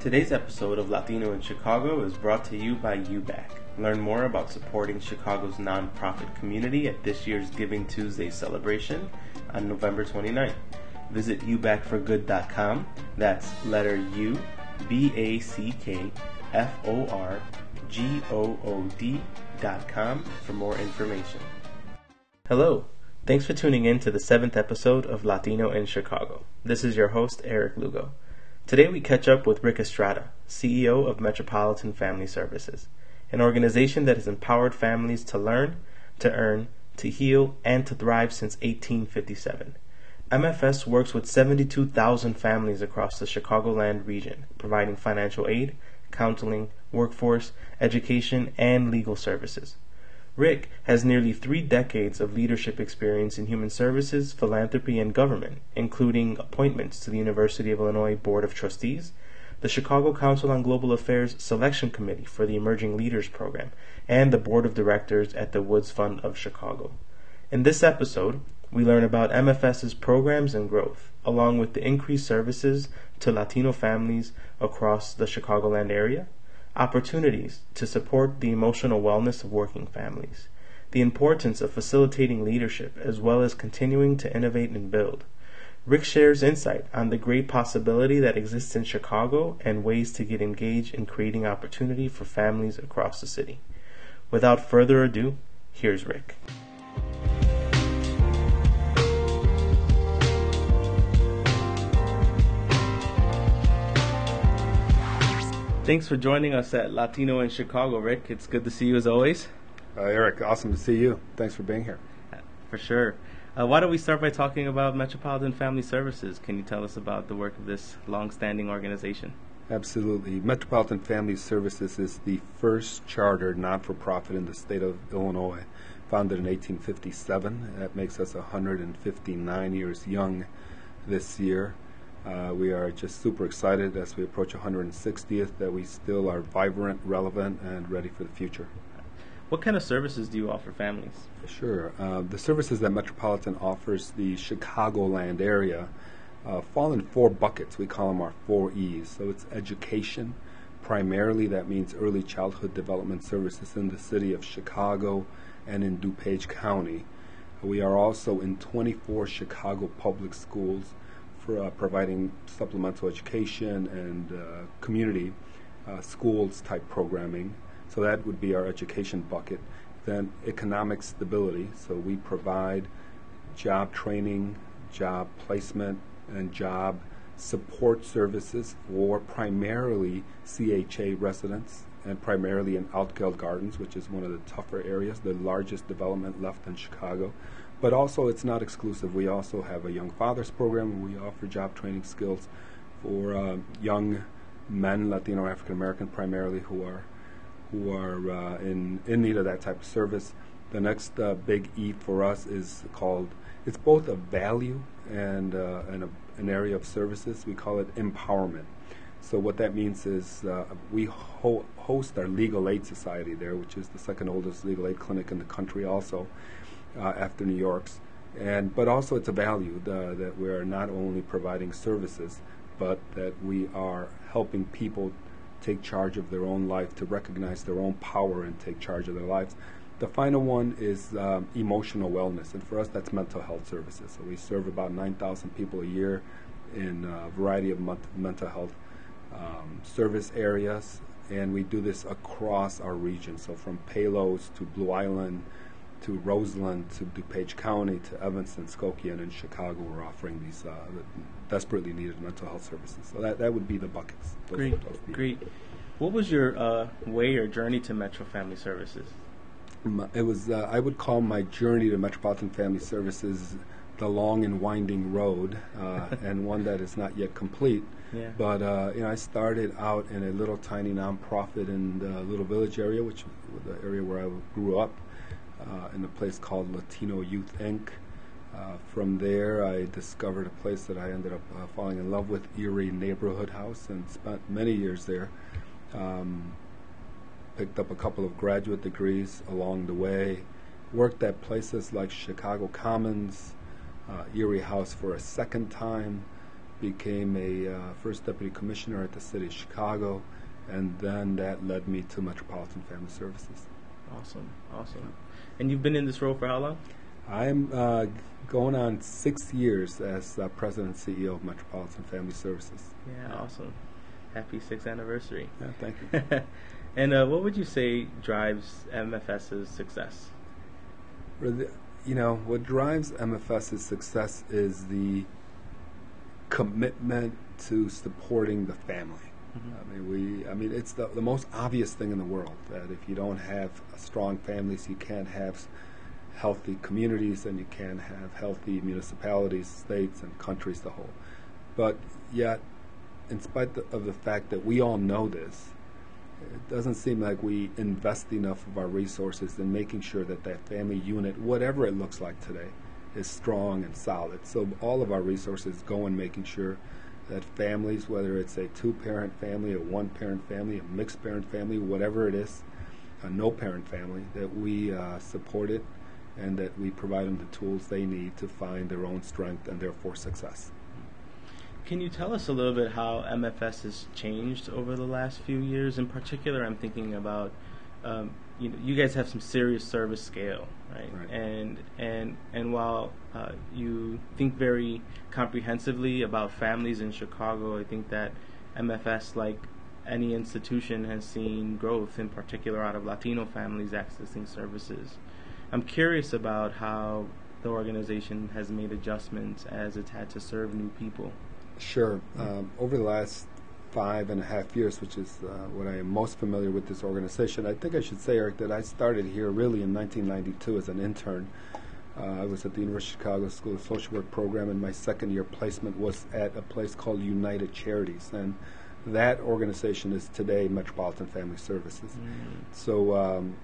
Today's episode of Latino in Chicago is brought to you by UBAC. Learn more about supporting Chicago's nonprofit community at this year's Giving Tuesday celebration on November 29th. Visit ubacforgood.com. That's letter U, B A C K, F O R, G O O D.com for more information. Hello. Thanks for tuning in to the seventh episode of Latino in Chicago. This is your host, Eric Lugo. Today we catch up with Rick Estrada, CEO of Metropolitan Family Services, an organization that has empowered families to learn, to earn, to heal, and to thrive since 1857. MFS works with 72,000 families across the Chicagoland region, providing financial aid, counseling, workforce, education, and legal services. Rick has nearly three decades of leadership experience in human services, philanthropy, and government, including appointments to the University of Illinois Board of Trustees, the Chicago Council on Global Affairs Selection Committee for the Emerging Leaders Program, and the Board of Directors at the Woods Fund of Chicago. In this episode, we learn about MFS's programs and growth, along with the increased services to Latino families across the Chicagoland area opportunities to support the emotional wellness of working families, the importance of facilitating leadership as well as continuing to innovate and build. Rick shares insight on the great possibility that exists in Chicago and ways to get engaged in creating opportunity for families across the city. Without further ado, here's Rick. Thanks for joining us at Latino in Chicago, Rick. It's good to see you as always. Uh, Eric, awesome to see you. Thanks for being here. For sure. Uh, why don't we start by talking about Metropolitan Family Services? Can you tell us about the work of this long-standing organization? Absolutely. Metropolitan Family Services is the first chartered non-for-profit in the state of Illinois, founded in 1857. That makes us 159 years young this year. Uh, we are just super excited as we approach 160th that we still are vibrant, relevant, and ready for the future. What kind of services do you offer families? Sure. Uh, the services that Metropolitan offers the Chicagoland area uh, fall in four buckets. We call them our four E's. So it's education. Primarily, that means early childhood development services in the city of Chicago and in DuPage County. We are also in 24 Chicago public schools uh, providing supplemental education and uh, community uh, schools type programming. So that would be our education bucket. Then economic stability. So we provide job training, job placement, and job support services for primarily CHA residents and primarily in Altgeld Gardens, which is one of the tougher areas, the largest development left in Chicago. But also, it's not exclusive. We also have a Young Fathers program. We offer job training skills for uh, young men, Latino African American primarily, who are who are uh, in in need of that type of service. The next uh, big E for us is called. It's both a value and uh, and a, an area of services. We call it empowerment. So what that means is uh, we ho- host our legal aid society there, which is the second oldest legal aid clinic in the country, also after New York's. And but also it's a value the, that we are not only providing services, but that we are helping people take charge of their own life, to recognize their own power and take charge of their lives. The final one is um, emotional wellness, and for us that's mental health services. So we serve about 9,000 people a year in a variety of mental health um, service areas, and we do this across our region. So from Palos to Blue Island to Roseland to DuPage County to Evanston, Skokie, and in Chicago, we're offering these uh, desperately needed mental health services. So that, that would be the buckets. Those, great, those great. What was your uh, way or journey to Metro Family Services? it was uh, I would call my journey to Metropolitan Family Services the long and winding road, uh, and one that is not yet complete. Yeah. But uh, you know, I started out in a little tiny nonprofit in the little village area, which was the area where I grew up, in a place called Latino Youth Inc. Uh, from there, I discovered a place that I ended up uh, falling in love with, Erie Neighborhood House, and spent many years there. Um, picked up a couple of graduate degrees along the way. Worked at places like Chicago Commons, uh, Erie House for a second time, became a uh, first deputy commissioner at the city of Chicago, and then that led me to Metropolitan Family Services. Awesome, awesome. And you've been in this role for how long? I'm uh, going on six years as uh, president and CEO of Metropolitan Family Services. Yeah, awesome. Happy sixth anniversary. Yeah, thank you. and uh, what would you say drives MFS's success? You know, what drives MFS's success is the commitment to supporting the family. Mm-hmm. I mean, we. I mean, it's the the most obvious thing in the world that if you don't have strong families, you can't have healthy communities, and you can't have healthy municipalities, states, and countries The whole. But yet, in spite of the fact that we all know this, it doesn't seem like we invest enough of our resources in making sure that that family unit, whatever it looks like today, is strong and solid. So all of our resources go in making sure that families, whether it's a two-parent family, a one-parent family, a mixed-parent family, whatever it is, a no-parent family, that we uh, support it and that we provide them the tools they need to find their own strength and therefore success. Can you tell us a little bit how MFS has changed over the last few years? In particular, I'm thinking about um, you know you guys have some serious service scale, right? right. And and and while uh, you think very comprehensively about families in Chicago, I think that MFS, like any institution, has seen growth, in particular out of Latino families accessing services. I'm curious about how the organization has made adjustments as it's had to serve new people. Sure. Um, over the last five and a half years, which is uh, what I am most familiar with this organization, I think I should say, Eric, that I started here really in 1992 as an intern. Uh, I was at the University of Chicago School of Social Work program, and my second year placement was at a place called United Charities. And that organization is today Metropolitan Family Services. Mm. So, um,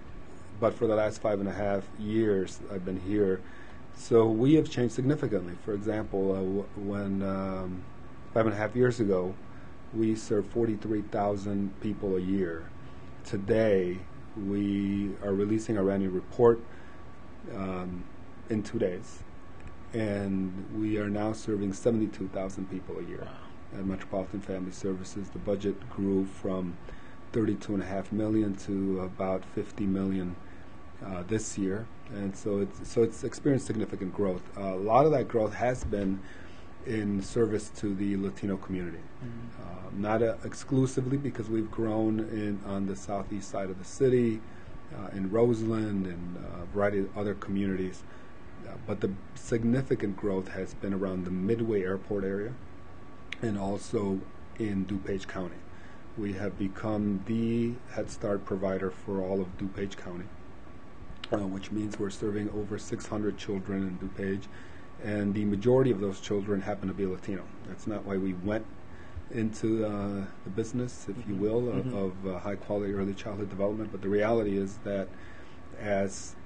but for the last five and a half years, I've been here. So we have changed significantly. For example, uh, w- when um, five and a half years ago, we serve 43,000 people a year. Today, we are releasing our annual report um, in two days, and we are now serving 72,000 people a year wow. at Metropolitan Family Services. The budget grew from 32.5 million to about 50 million uh, this year, and so it's so it's experienced significant growth. Uh, a lot of that growth has been in service to the Latino community. Mm-hmm. Uh, not uh, exclusively because we've grown in on the southeast side of the city, uh, in Roseland and uh, a variety of other communities. Uh, but the significant growth has been around the Midway Airport area and also in DuPage County. We have become the Head Start provider for all of DuPage County, uh, which means we're serving over 600 children in DuPage and the majority of those children happen to be Latino. That's not why we went into uh, the business, if mm-hmm. you will, mm-hmm. of, uh, high quality early childhood development. But the reality is that as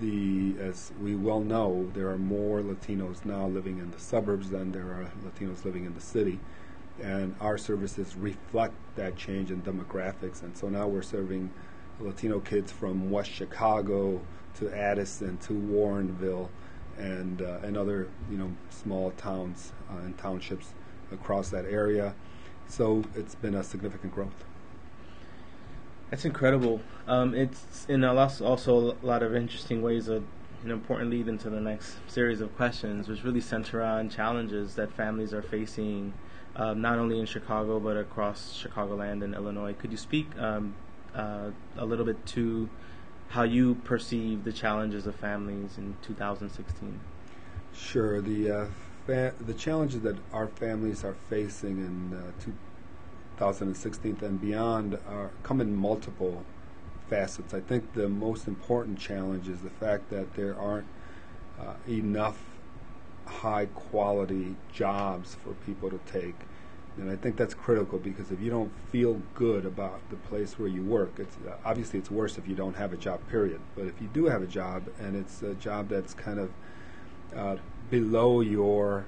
the as we well know, there are more Latinos now living in the suburbs than there are Latinos living in the city, and our services reflect that change in demographics. And so now we're serving Latino kids from West Chicago to Addison to Warrenville and uh, and other you know small towns uh, and townships across that area. So it's been a significant growth. That's incredible. Um, it's in a lot, also a lot of interesting ways of an important lead into the next series of questions, which really center on challenges that families are facing, um, not only in Chicago but across Chicagoland and Illinois. Could you speak um, uh, a little bit to how you perceive the challenges of families in 2016. Sure. The uh, fa- the challenges that our families are facing in uh, 2016 and beyond are come in multiple facets. I think the most important challenge is the fact that there aren't uh, enough high quality jobs for people to take and I think that's critical because if you don't feel good about the place where you work, it's uh, obviously it's worse if you don't have a job. Period. But if you do have a job and it's a job that's kind of uh, below your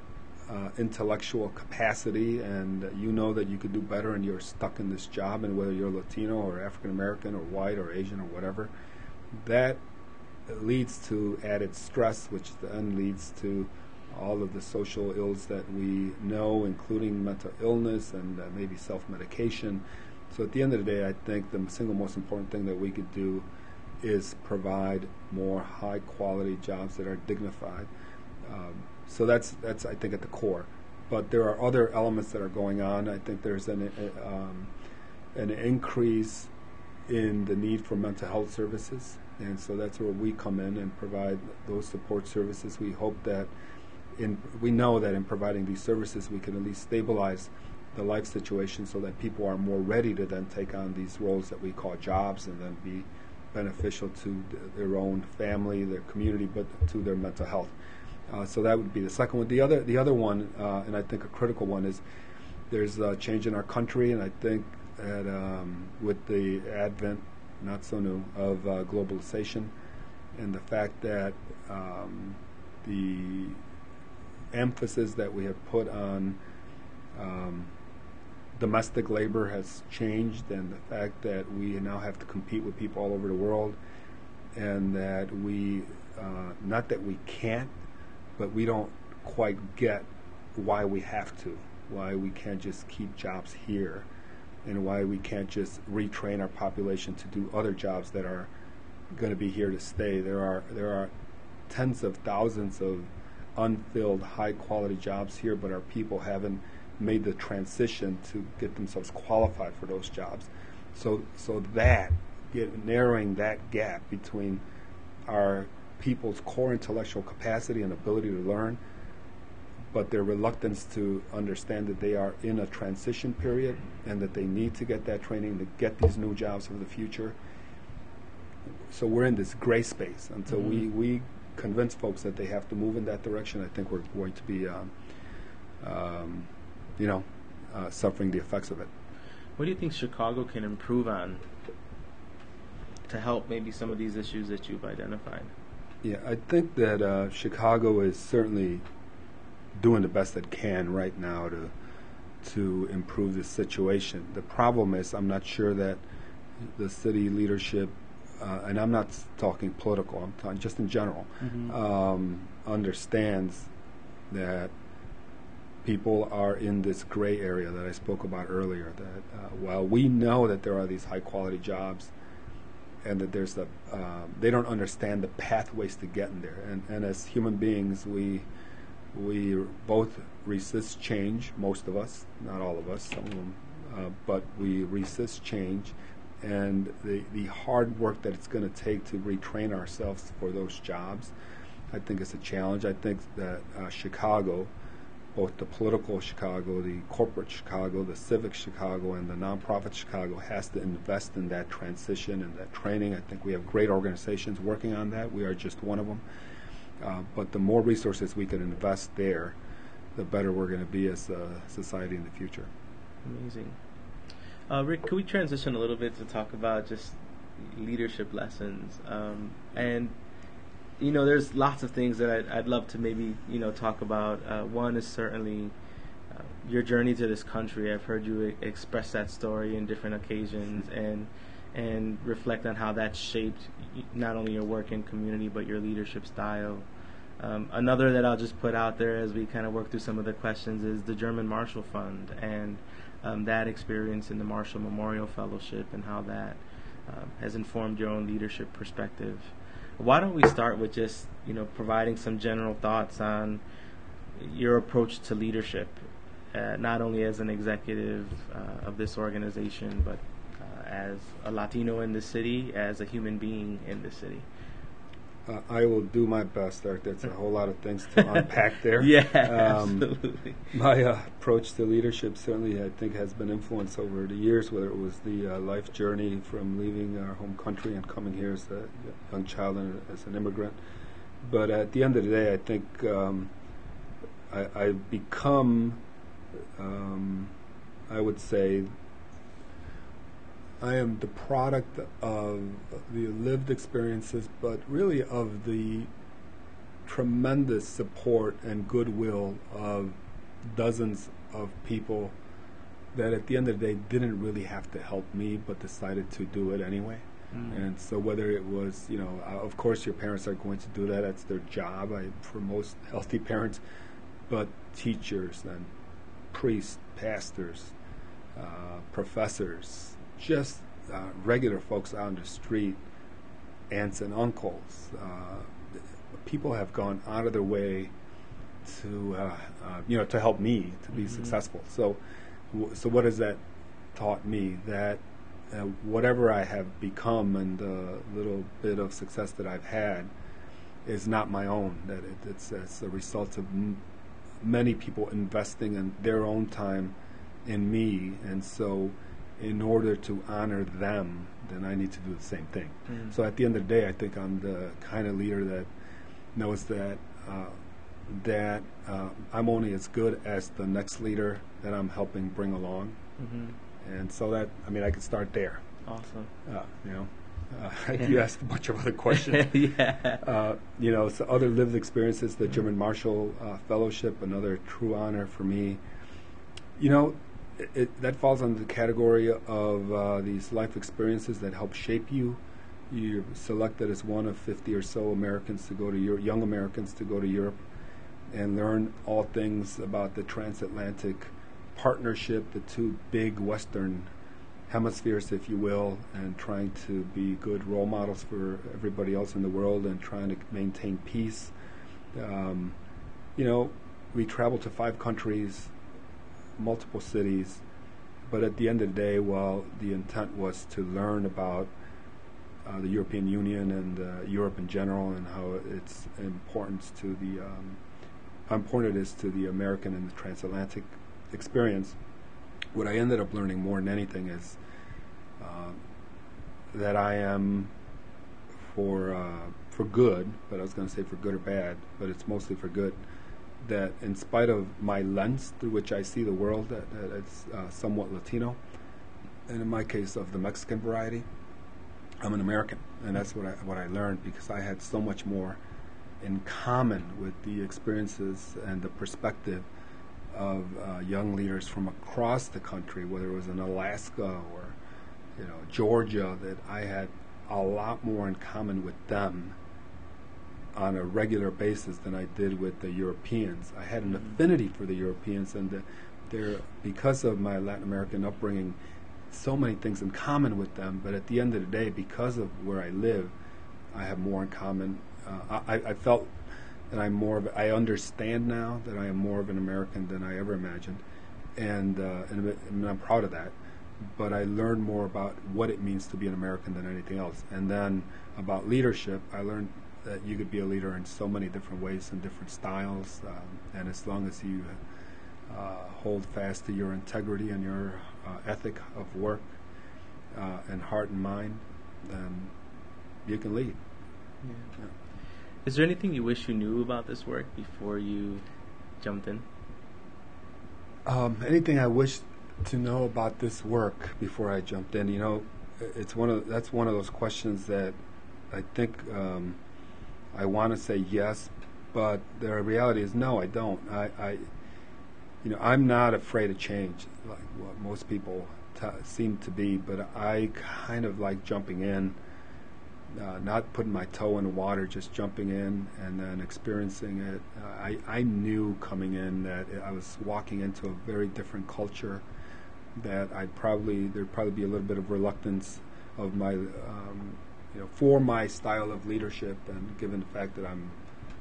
uh, intellectual capacity, and you know that you could do better, and you're stuck in this job, and whether you're Latino or African American or white or Asian or whatever, that leads to added stress, which then leads to all of the social ills that we know, including mental illness and uh, maybe self medication. So at the end of the day, I think the single most important thing that we could do is provide more high quality jobs that are dignified. Um, so that's that's I think at the core. But there are other elements that are going on. I think there's an uh, um, an increase in the need for mental health services, and so that's where we come in and provide those support services. We hope that in we know that in providing these services, we can at least stabilize the life situation so that people are more ready to then take on these roles that we call jobs and then be beneficial to their own family, their community, but to their mental health. Uh, so that would be the second one. The other, the other one, uh, and I think a critical one is there's a change in our country, and I think that um, with the advent, not so new, of uh, globalization, and the fact that um, the emphasis that we have put on um, domestic labor has changed, and the fact that we now have to compete with people all over the world, and that we, uh, not that we can't, but we don't quite get why we have to, why we can't just keep jobs here, and why we can't just retrain our population to do other jobs that are going to be here to stay. There are there are tens of thousands of unfilled high quality jobs here, but our people haven't made the transition to get themselves qualified for those jobs. So so that get, narrowing that gap between our people's core intellectual capacity and ability to learn, but their reluctance to understand that they are in a transition period and that they need to get that training to get these new jobs of the future. So we're in this gray space until mm-hmm. we, we convince folks that they have to move in that direction. I think we're going to be, um, um, you know, uh, suffering the effects of it. What do you think Chicago can improve on to help maybe some of these issues that you've identified? Yeah, I think that uh, Chicago is certainly doing the best it can right now to to improve the situation. The problem is, I'm not sure that the city leadership, uh, and I'm not talking political, I'm talking just in general, mm-hmm. um, understands that people are in this gray area that I spoke about earlier. That uh, while we know that there are these high quality jobs and that there's the um, they don't understand the pathways to getting there. And, and as human beings, we we both resist change. Most of us, not all of us, some of them, uh, but we resist change. And the the hard work that it's going to take to retrain ourselves for those jobs, I think it's a challenge. I think that uh, Chicago both the political Chicago, the corporate Chicago, the civic Chicago, and the nonprofit Chicago has to invest in that transition and that training. I think we have great organizations working on that. We are just one of them. Uh, but the more resources we can invest there, the better we're going to be as a society in the future. Amazing. Uh, Rick, could we transition a little bit to talk about just leadership lessons? Um, and you know, there's lots of things that I'd, I'd love to maybe you know talk about. Uh, one is certainly uh, your journey to this country. I've heard you I- express that story in different occasions and and reflect on how that shaped not only your work in community but your leadership style. Um, another that I'll just put out there as we kind of work through some of the questions is the German Marshall Fund and um, that experience in the Marshall Memorial Fellowship and how that um, has informed your own leadership perspective why don't we start with just you know providing some general thoughts on your approach to leadership, uh, not only as an executive uh, of this organization, but uh, as a Latino in the city, as a human being in the city. Uh, I will do my best, Eric. That's a whole lot of things to unpack there. yeah, um, absolutely. My uh, approach to leadership certainly, I think, has been influenced over the years, whether it was the uh, life journey from leaving our home country and coming here as a young child and as an immigrant. But at the end of the day, I think um, I, I've become, um, I would say, I am the product of the lived experiences, but really of the tremendous support and goodwill of dozens of people that at the end of the day didn't really have to help me but decided to do it anyway. Mm. And so whether it was, you know, uh, of course your parents are going to do that. That's their job I, for most healthy parents. But teachers and priests, pastors, uh, professors, just uh, regular folks out on the street, aunts and uncles, uh, people have gone out of their way to, uh, uh, you know, to help me to be mm-hmm. successful. So, w- so what has that taught me? That uh, whatever I have become and the little bit of success that I've had is not my own. That it, it's, it's a result of m- many people investing in their own time in me, and so in order to honor them, then I need to do the same thing. Mm-hmm. So at the end of the day, I think I'm the kind of leader that knows that uh, that uh, I'm only as good as the next leader that I'm helping bring along. Mm-hmm. And so that, I mean, I could start there. Awesome. Uh, you know, uh, you asked a bunch of other questions. yeah. Uh, you know, so other lived experiences, the German Marshall uh, Fellowship, another true honor for me. You know, it, that falls under the category of uh, these life experiences that help shape you. You're selected as one of 50 or so Americans to go to Europe, young Americans to go to Europe and learn all things about the transatlantic partnership, the two big Western hemispheres, if you will, and trying to be good role models for everybody else in the world and trying to maintain peace. Um, you know, we traveled to five countries, multiple cities, but at the end of the day, while the intent was to learn about uh, the European Union and uh, Europe in general and how its importance to the um, how important it is to the American and the transatlantic experience, what I ended up learning more than anything is uh, that I am for uh, for good, but I was going to say for good or bad, but it's mostly for good. That in spite of my lens through which I see the world, that, that it's uh, somewhat Latino, and in my case of the Mexican variety, I'm an American, and that's what I what I learned because I had so much more in common with the experiences and the perspective of uh, young leaders from across the country, whether it was in Alaska or you know Georgia, that I had a lot more in common with them on a regular basis than I did with the Europeans. I had an mm-hmm. affinity for the Europeans, and the, they're because of my Latin American upbringing, so many things in common with them. But at the end of the day, because of where I live, I have more in common. Uh, I, I felt that I'm more of I understand now that I am more of an American than I ever imagined, and uh, and, and, I'm proud of that. But I learned more about what it means to be an American than anything else, and then about leadership. I learned that you could be a leader in so many different ways and different styles, um, and as long as you uh, hold fast to your integrity and your uh, ethic of work uh, and heart and mind, then you can lead. Yeah. Yeah. Is there anything you wish you knew about this work before you jumped in? Um, anything I wish to know about this work before I jumped in? You know, it's one of that's one of those questions that I think um, I want to say yes, but the reality is no, I don't. I, I, you know, I'm not afraid of change like what most people t- seem to be, but I kind of like jumping in uh, not putting my toe in the water, just jumping in and then experiencing it. Uh, I, I knew coming in that I was walking into a very different culture. That I'd probably there'd probably be a little bit of reluctance of my, um, you know, for my style of leadership, and given the fact that I'm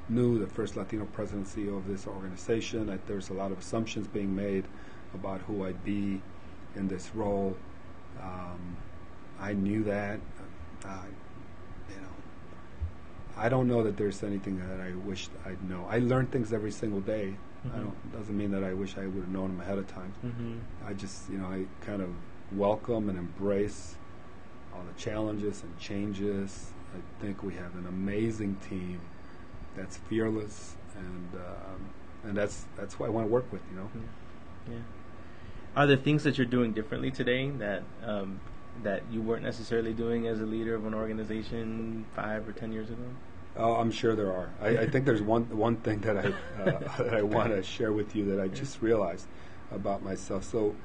new, the first Latino presidency of this organization, that there's a lot of assumptions being made about who I'd be in this role. Um, I knew that. Uh, I don't know that there's anything that I wish I'd know. I learn things every single day. Mm-hmm. I don't doesn't mean that I wish I would have known them ahead of time. Mm-hmm. I just you know I kind of welcome and embrace all the challenges and changes. I think we have an amazing team that's fearless and um, and that's that's who I want to work with. You know. Mm-hmm. Yeah. Are there things that you're doing differently today that um, that you weren't necessarily doing as a leader of an organization five or ten years ago? Oh, I'm sure there are. I, I think there's one one thing that I uh, that I want to share with you that I just realized about myself. So,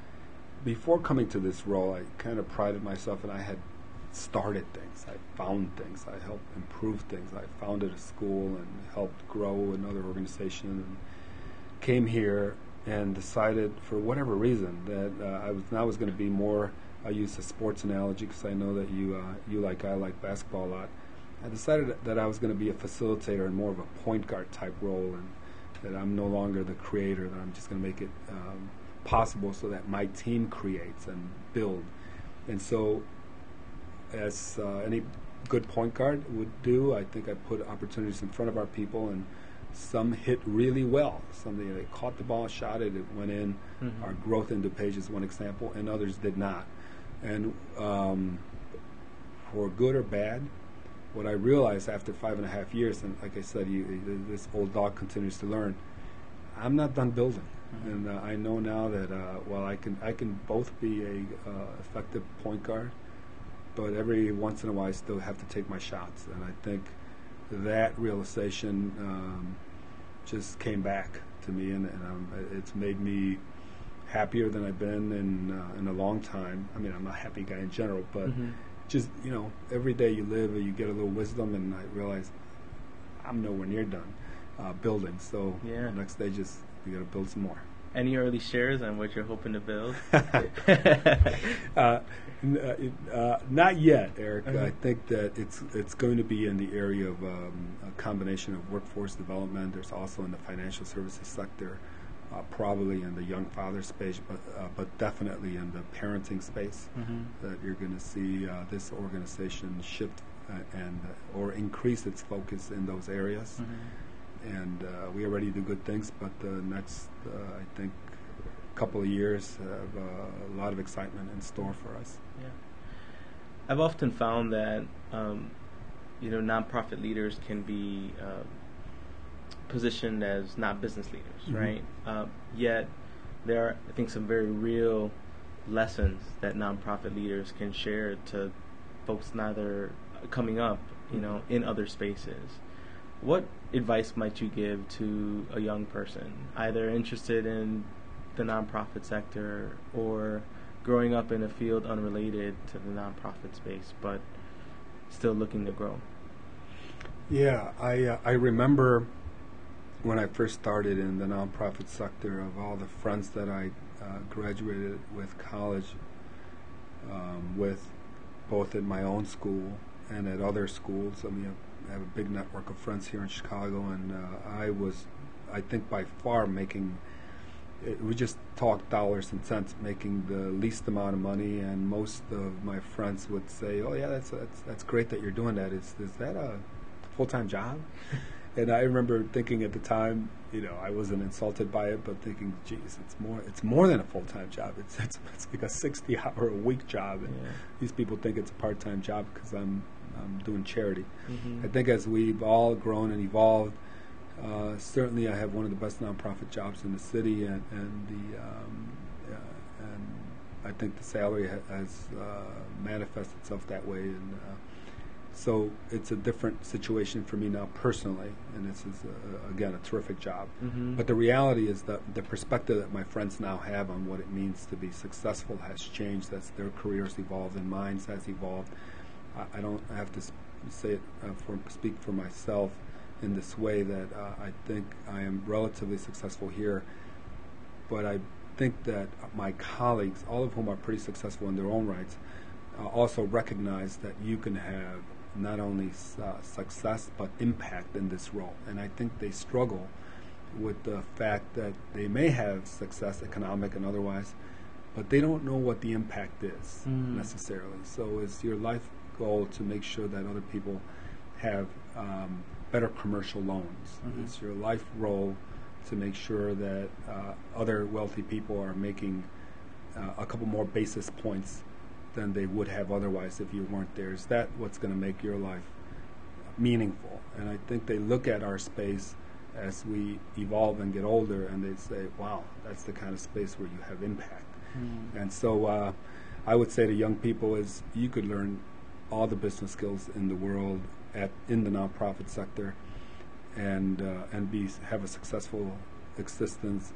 before coming to this role, I kind of prided myself, and I had started things. I found things. I helped improve things. I founded a school and helped grow another organization and came here and decided for whatever reason that uh, I was now was going to be more. I use a sports analogy because I know that you uh, you like I like basketball a lot. I decided that I was going to be a facilitator and more of a point guard type role, and that I'm no longer the creator. That I'm just going to make it um, possible so that my team creates and build. And so as uh, any good point guard would do. I think I put opportunities in front of our people, and some hit really well. Some they, they caught the ball, shot it, it went in. Mhm. Our growth in DuPage is one example, and others did not. And um, for good or bad, what I realized after five and a half years, and like I said, you, this old dog continues to learn. I'm not done building, Mhm. and uh, I know now that uh, while I can I can both be a uh, effective point guard, but every once in a while I still have to take my shots, and I think that realization um, just came back to me, and, and um, it's made me happier than I've been in uh, in a long time. I mean, I'm a happy guy in general, but Mhm. just you know, every day you live, you get a little wisdom, and I realize I'm nowhere near done uh, building. So Yeah. next day, just you got to build some more. Any early shares on what you're hoping to build? uh, n- uh, uh, not yet, Eric. Uh-huh. I think that it's it's going to be in the area of um, a combination of workforce development. There's also in the financial services sector, uh, probably in the young father space, but uh, but definitely in the parenting space. Mhm. That you're going to see uh, this organization shift uh, and uh, or increase its focus in those areas. Mhm. And uh, we already do good things, but the next, uh, I think, couple of years have uh, a lot of excitement in store for us. Yeah. I've often found that um, you know nonprofit leaders can be uh, positioned as not business leaders, Mhm. right? Uh, yet there are, I think, some very real lessons that nonprofit leaders can share to folks neither coming up, you know, in other spaces. What advice might you give to a young person, either interested in the nonprofit sector or growing up in a field unrelated to the nonprofit space, but still looking to grow? Yeah, I uh, I remember when I first started in the nonprofit sector of all the friends that I uh, graduated with college um, with, both at my own school and at other schools. I mean, I have a big network of friends here in Chicago, and uh, I was, I think, by far making. It, we just talk dollars and cents, making the least amount of money, and most of my friends would say, "Oh yeah, that's that's, that's great that you're doing that. Is is that a full time job?" and I remember thinking at the time, you know, I wasn't insulted by it, but thinking, "Geez, it's more it's more than a full time job. It's, it's it's like a sixty hour a week job." And Yeah. these people think it's a part time job because I'm I'm doing charity. Mhm. I think as we've all grown and evolved, uh, certainly I have one of the best nonprofit jobs in the city, and, and the um, uh, and I think the salary ha- has uh, manifested itself that way, and uh, so it's a different situation for me now personally, and this is uh, again a terrific job. Mhm. But the reality is that the perspective that my friends now have on what it means to be successful has changed as their careers evolved and mine has evolved. I, I don't have to say it uh, for speak for myself in this way that uh, I think I am relatively successful here, but I think that my colleagues, all of whom are pretty successful in their own rights, uh, also recognize that you can have not only uh, success but impact in this role, and I think they struggle with the fact that they may have success, economic and otherwise, but they don't know what the impact is Mm. necessarily. So, is your life goal to make sure that other people have um, better commercial loans? Mhm. Is your life role to make sure that uh, other wealthy people are making uh, a couple more basis points than they would have otherwise if you weren't there? Is that what's going to make your life meaningful? And I think they look at our space as we evolve and get older, and they say, "Wow, that's the kind of space where you have impact." Mhm. And so, uh, I would say to young people is you could learn all the business skills in the world at in the nonprofit sector, and uh, and be have a successful existence,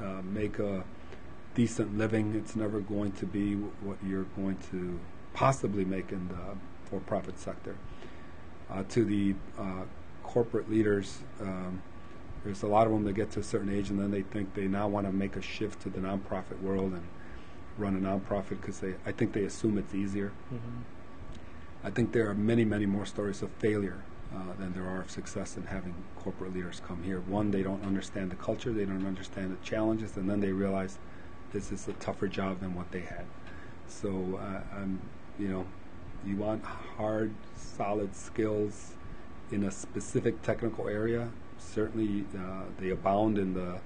uh, make a decent living. It's never going to be what you're going to possibly make in the for-profit sector. Uh, to the uh, corporate leaders, um, there's a lot of them that get to a certain age and then they think they now want to make a shift to the nonprofit world and run a nonprofit because they, I think they assume it's easier. Mm-hmm. I think there are many, many more stories of failure uh, than there are of success in having corporate leaders come here. One, they don't understand the culture, they don't understand the challenges, and then they realize this is a tougher job than what they had. So, uh, I'm, you know, you want hard, solid skills in a specific technical area. Certainly, uh, they abound in the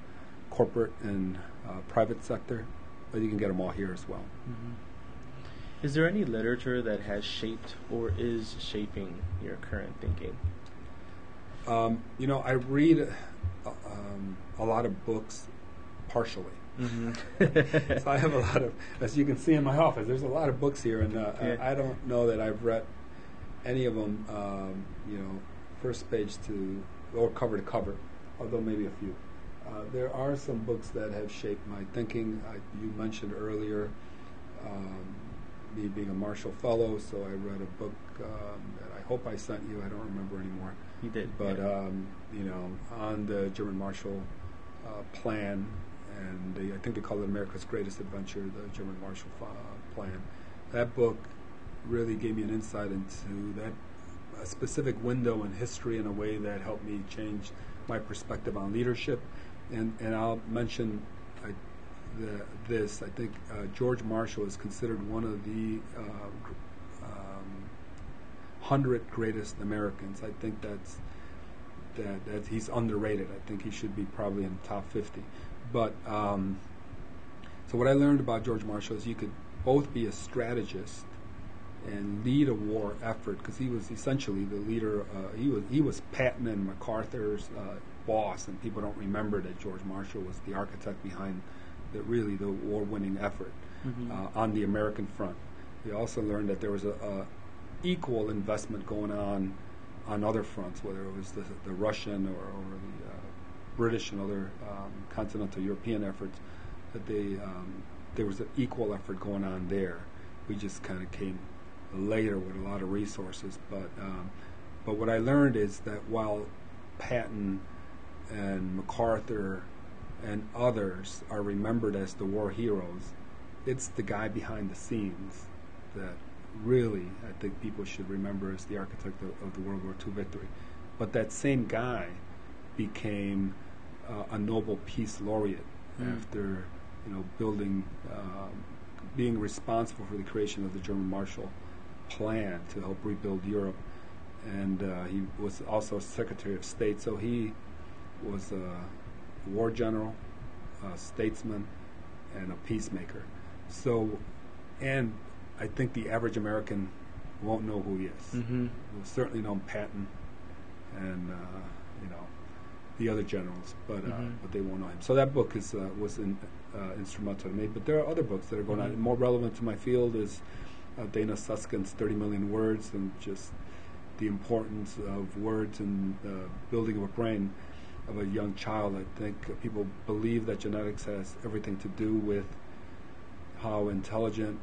corporate and uh, private sector, but you can get them all here as well. Mm-hmm. Is there any literature that has shaped or is shaping your current thinking? Um, you know, I read uh, um, a lot of books partially. Mm-hmm. so I have a lot of, as you can see in my office, there's a lot of books here, and uh, Yeah. I, I don't know that I've read any of them, um, you know, first page to, or cover to cover, although maybe a few. Uh, there are some books that have shaped my thinking. I, you mentioned earlier um, me being a Marshall Fellow, so I read a book um, that I hope I sent you. I don't remember anymore. You did, But yeah. um, you know, on the German Marshall uh, Plan, and they, I think they call it America's Greatest Adventure, the German Marshall uh, Plan. That book really gave me an insight into that a specific window in history in a way that helped me change my perspective on leadership. And and I'll mention the, this. I think uh, George Marshall is considered one of the uh, um, hundred greatest Americans. I think that's that, that he's underrated. I think he should be probably in the top 50. But um, so what I learned about George Marshall is you could both be a strategist and lead a war effort because he was essentially the leader. Uh, he was he was Patton and MacArthur's uh, boss, and people don't remember that George Marshall was the architect behind the really the war-winning effort Mhm. uh, on the American front. We also learned that there was a, a equal investment going on on other fronts, whether it was the, the Russian or, or the uh, British and other um, continental European efforts. That they um, there was an equal effort going on there. We just kind of came later with a lot of resources, but um, but what I learned is that while Patton and MacArthur and others are remembered as the war heroes, it's the guy behind the scenes that really I think people should remember as the architect of, of the World War II victory. But that same guy became uh, a Nobel Peace Laureate Mm. after you know building, um, being responsible for the creation of the German Marshall Plan to help rebuild Europe, and uh, he was also Secretary of State. So he was a war general, a statesman, and a peacemaker. So, and I think the average American won't know who he is. Mm-hmm. Will certainly know Patton and uh, you know the other generals, but uh, Mhm. but they won't know him. So that book is uh, was in, uh, instrumental to me. But there are other books that are going Mhm. on. More relevant to my field is uh, Dana Susskind's 30 Million Words and just the importance of words and uh, building of a brain of a young child. I think people believe that genetics has everything to do with how intelligent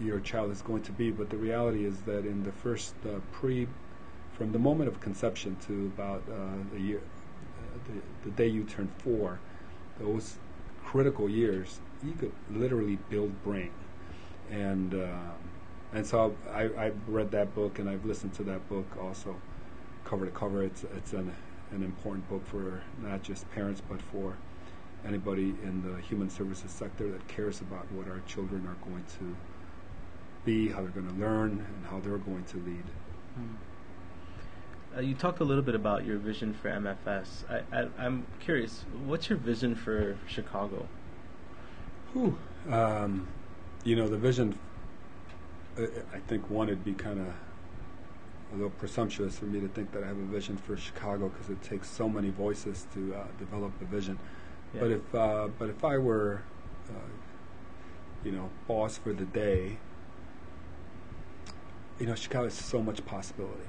your child is going to be, but the reality is that in the first uh, pre, from the moment of conception to about uh, a year, uh, the, the day you turn four, those critical years, you could literally build brain, and uh, and so I, I read that book and I've listened to that book also, cover to cover. It's it's an an important book for not just parents but for anybody in the human services sector that cares about what our children are going to be, how they're going to learn, and how they're going to lead. Uh, you talked a little bit about your vision for MFS. I, I'm curious, what's your vision for Chicago? Whew. Um, you know, the vision, uh, I think one, it'd be kind of a little presumptuous for me to think that I have a vision for Chicago because it takes so many voices to uh, develop a vision. Yeah. But if uh, but if I were, uh, you know, boss for the day, you know, Chicago has so much possibility,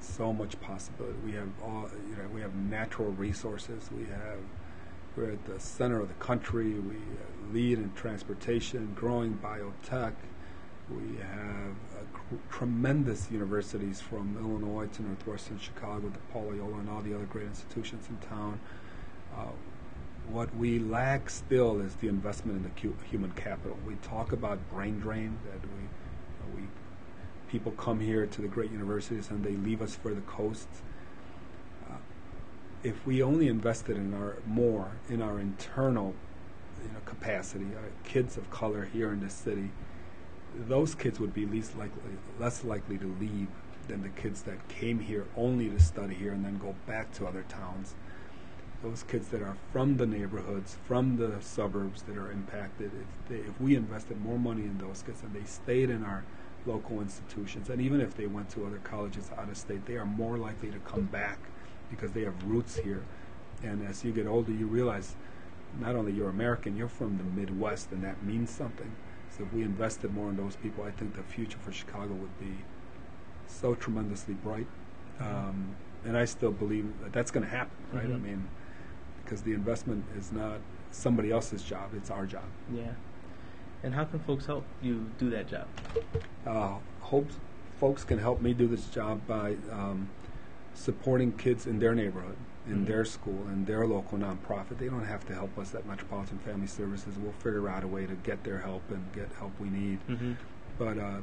so much possibility. We have all, you know, we have natural resources. We have, we're at the center of the country. We uh, lead in transportation, growing biotech. We have uh, tremendous universities from Illinois to Northwestern Chicago to Paul Loyola and all the other great institutions in town. Uh, what we lack still is the investment in the cu- human capital. We talk about brain drain that we uh, we people come here to the great universities and they leave us for the coasts. Uh, if we only invested in our more in our internal you know, capacity, our kids of color here in this city, those kids would be least likely, less likely to leave than the kids that came here only to study here and then go back to other towns those kids that are from the neighborhoods, from the suburbs that are impacted, if, they, if we invested more money in those kids and they stayed in our local institutions, and even if they went to other colleges out of state, they are more likely to come back because they have roots here. And as you get older, you realize not only you're American, you're from the Midwest, and that means something. So if we invested more in those people, I think the future for Chicago would be so tremendously bright. Mm-hmm. Um, and I still believe that that's going to happen, right? Mm-hmm. I mean, because the investment is not somebody else's job; it's our job. Yeah. And how can folks help you do that job? Uh, hope folks can help me do this job by um, supporting kids in their neighborhood, in mm-hmm. their school, in their local nonprofit. They don't have to help us at Metropolitan Family Services. We'll figure out a way to get their help and get help we need. Mm-hmm. But uh,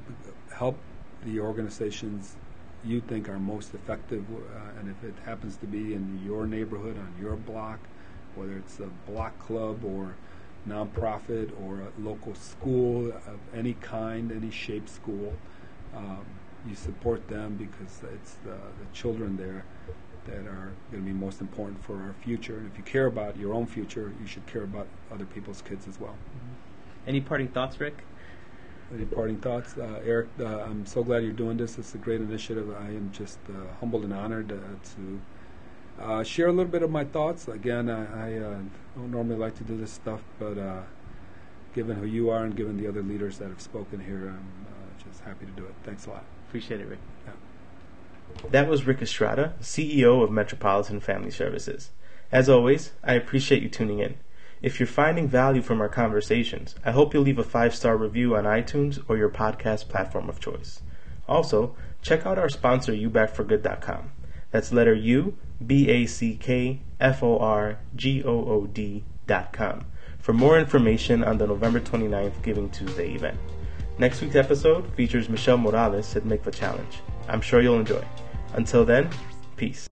help the organizations you think are most effective, uh, and if it happens to be in your neighborhood, on your block, whether it's a block club or nonprofit or a local school of any kind, any shape school, um, you support them because it's the, the children there that are going to be most important for our future. And if you care about your own future, you should care about other people's kids as well. Mm-hmm. Any parting thoughts, Rick? Any parting thoughts? Uh, Eric, uh, I'm so glad you're doing this. It's a great initiative. I am just uh, humbled and honored uh, to uh, share a little bit of my thoughts. Again, I, I uh, don't normally like to do this stuff, but given who you are and given the other leaders that have spoken here, I'm just happy to do it. Thanks a lot. Appreciate it, Rick. That was Rick Estrada, CEO of Metropolitan Family Services. As always, I appreciate you tuning in. If you're finding value from our conversations, I hope you'll leave a five star review on iTunes or your podcast platform of choice. Also, check out our sponsor, UBackforGood.com. That's letter U, B A C K F O R G O O D.com for more information on the November 29th Giving Tuesday event. Next week's episode features Michelle Morales at Mikva Challenge. I'm sure you'll enjoy. Until then, peace.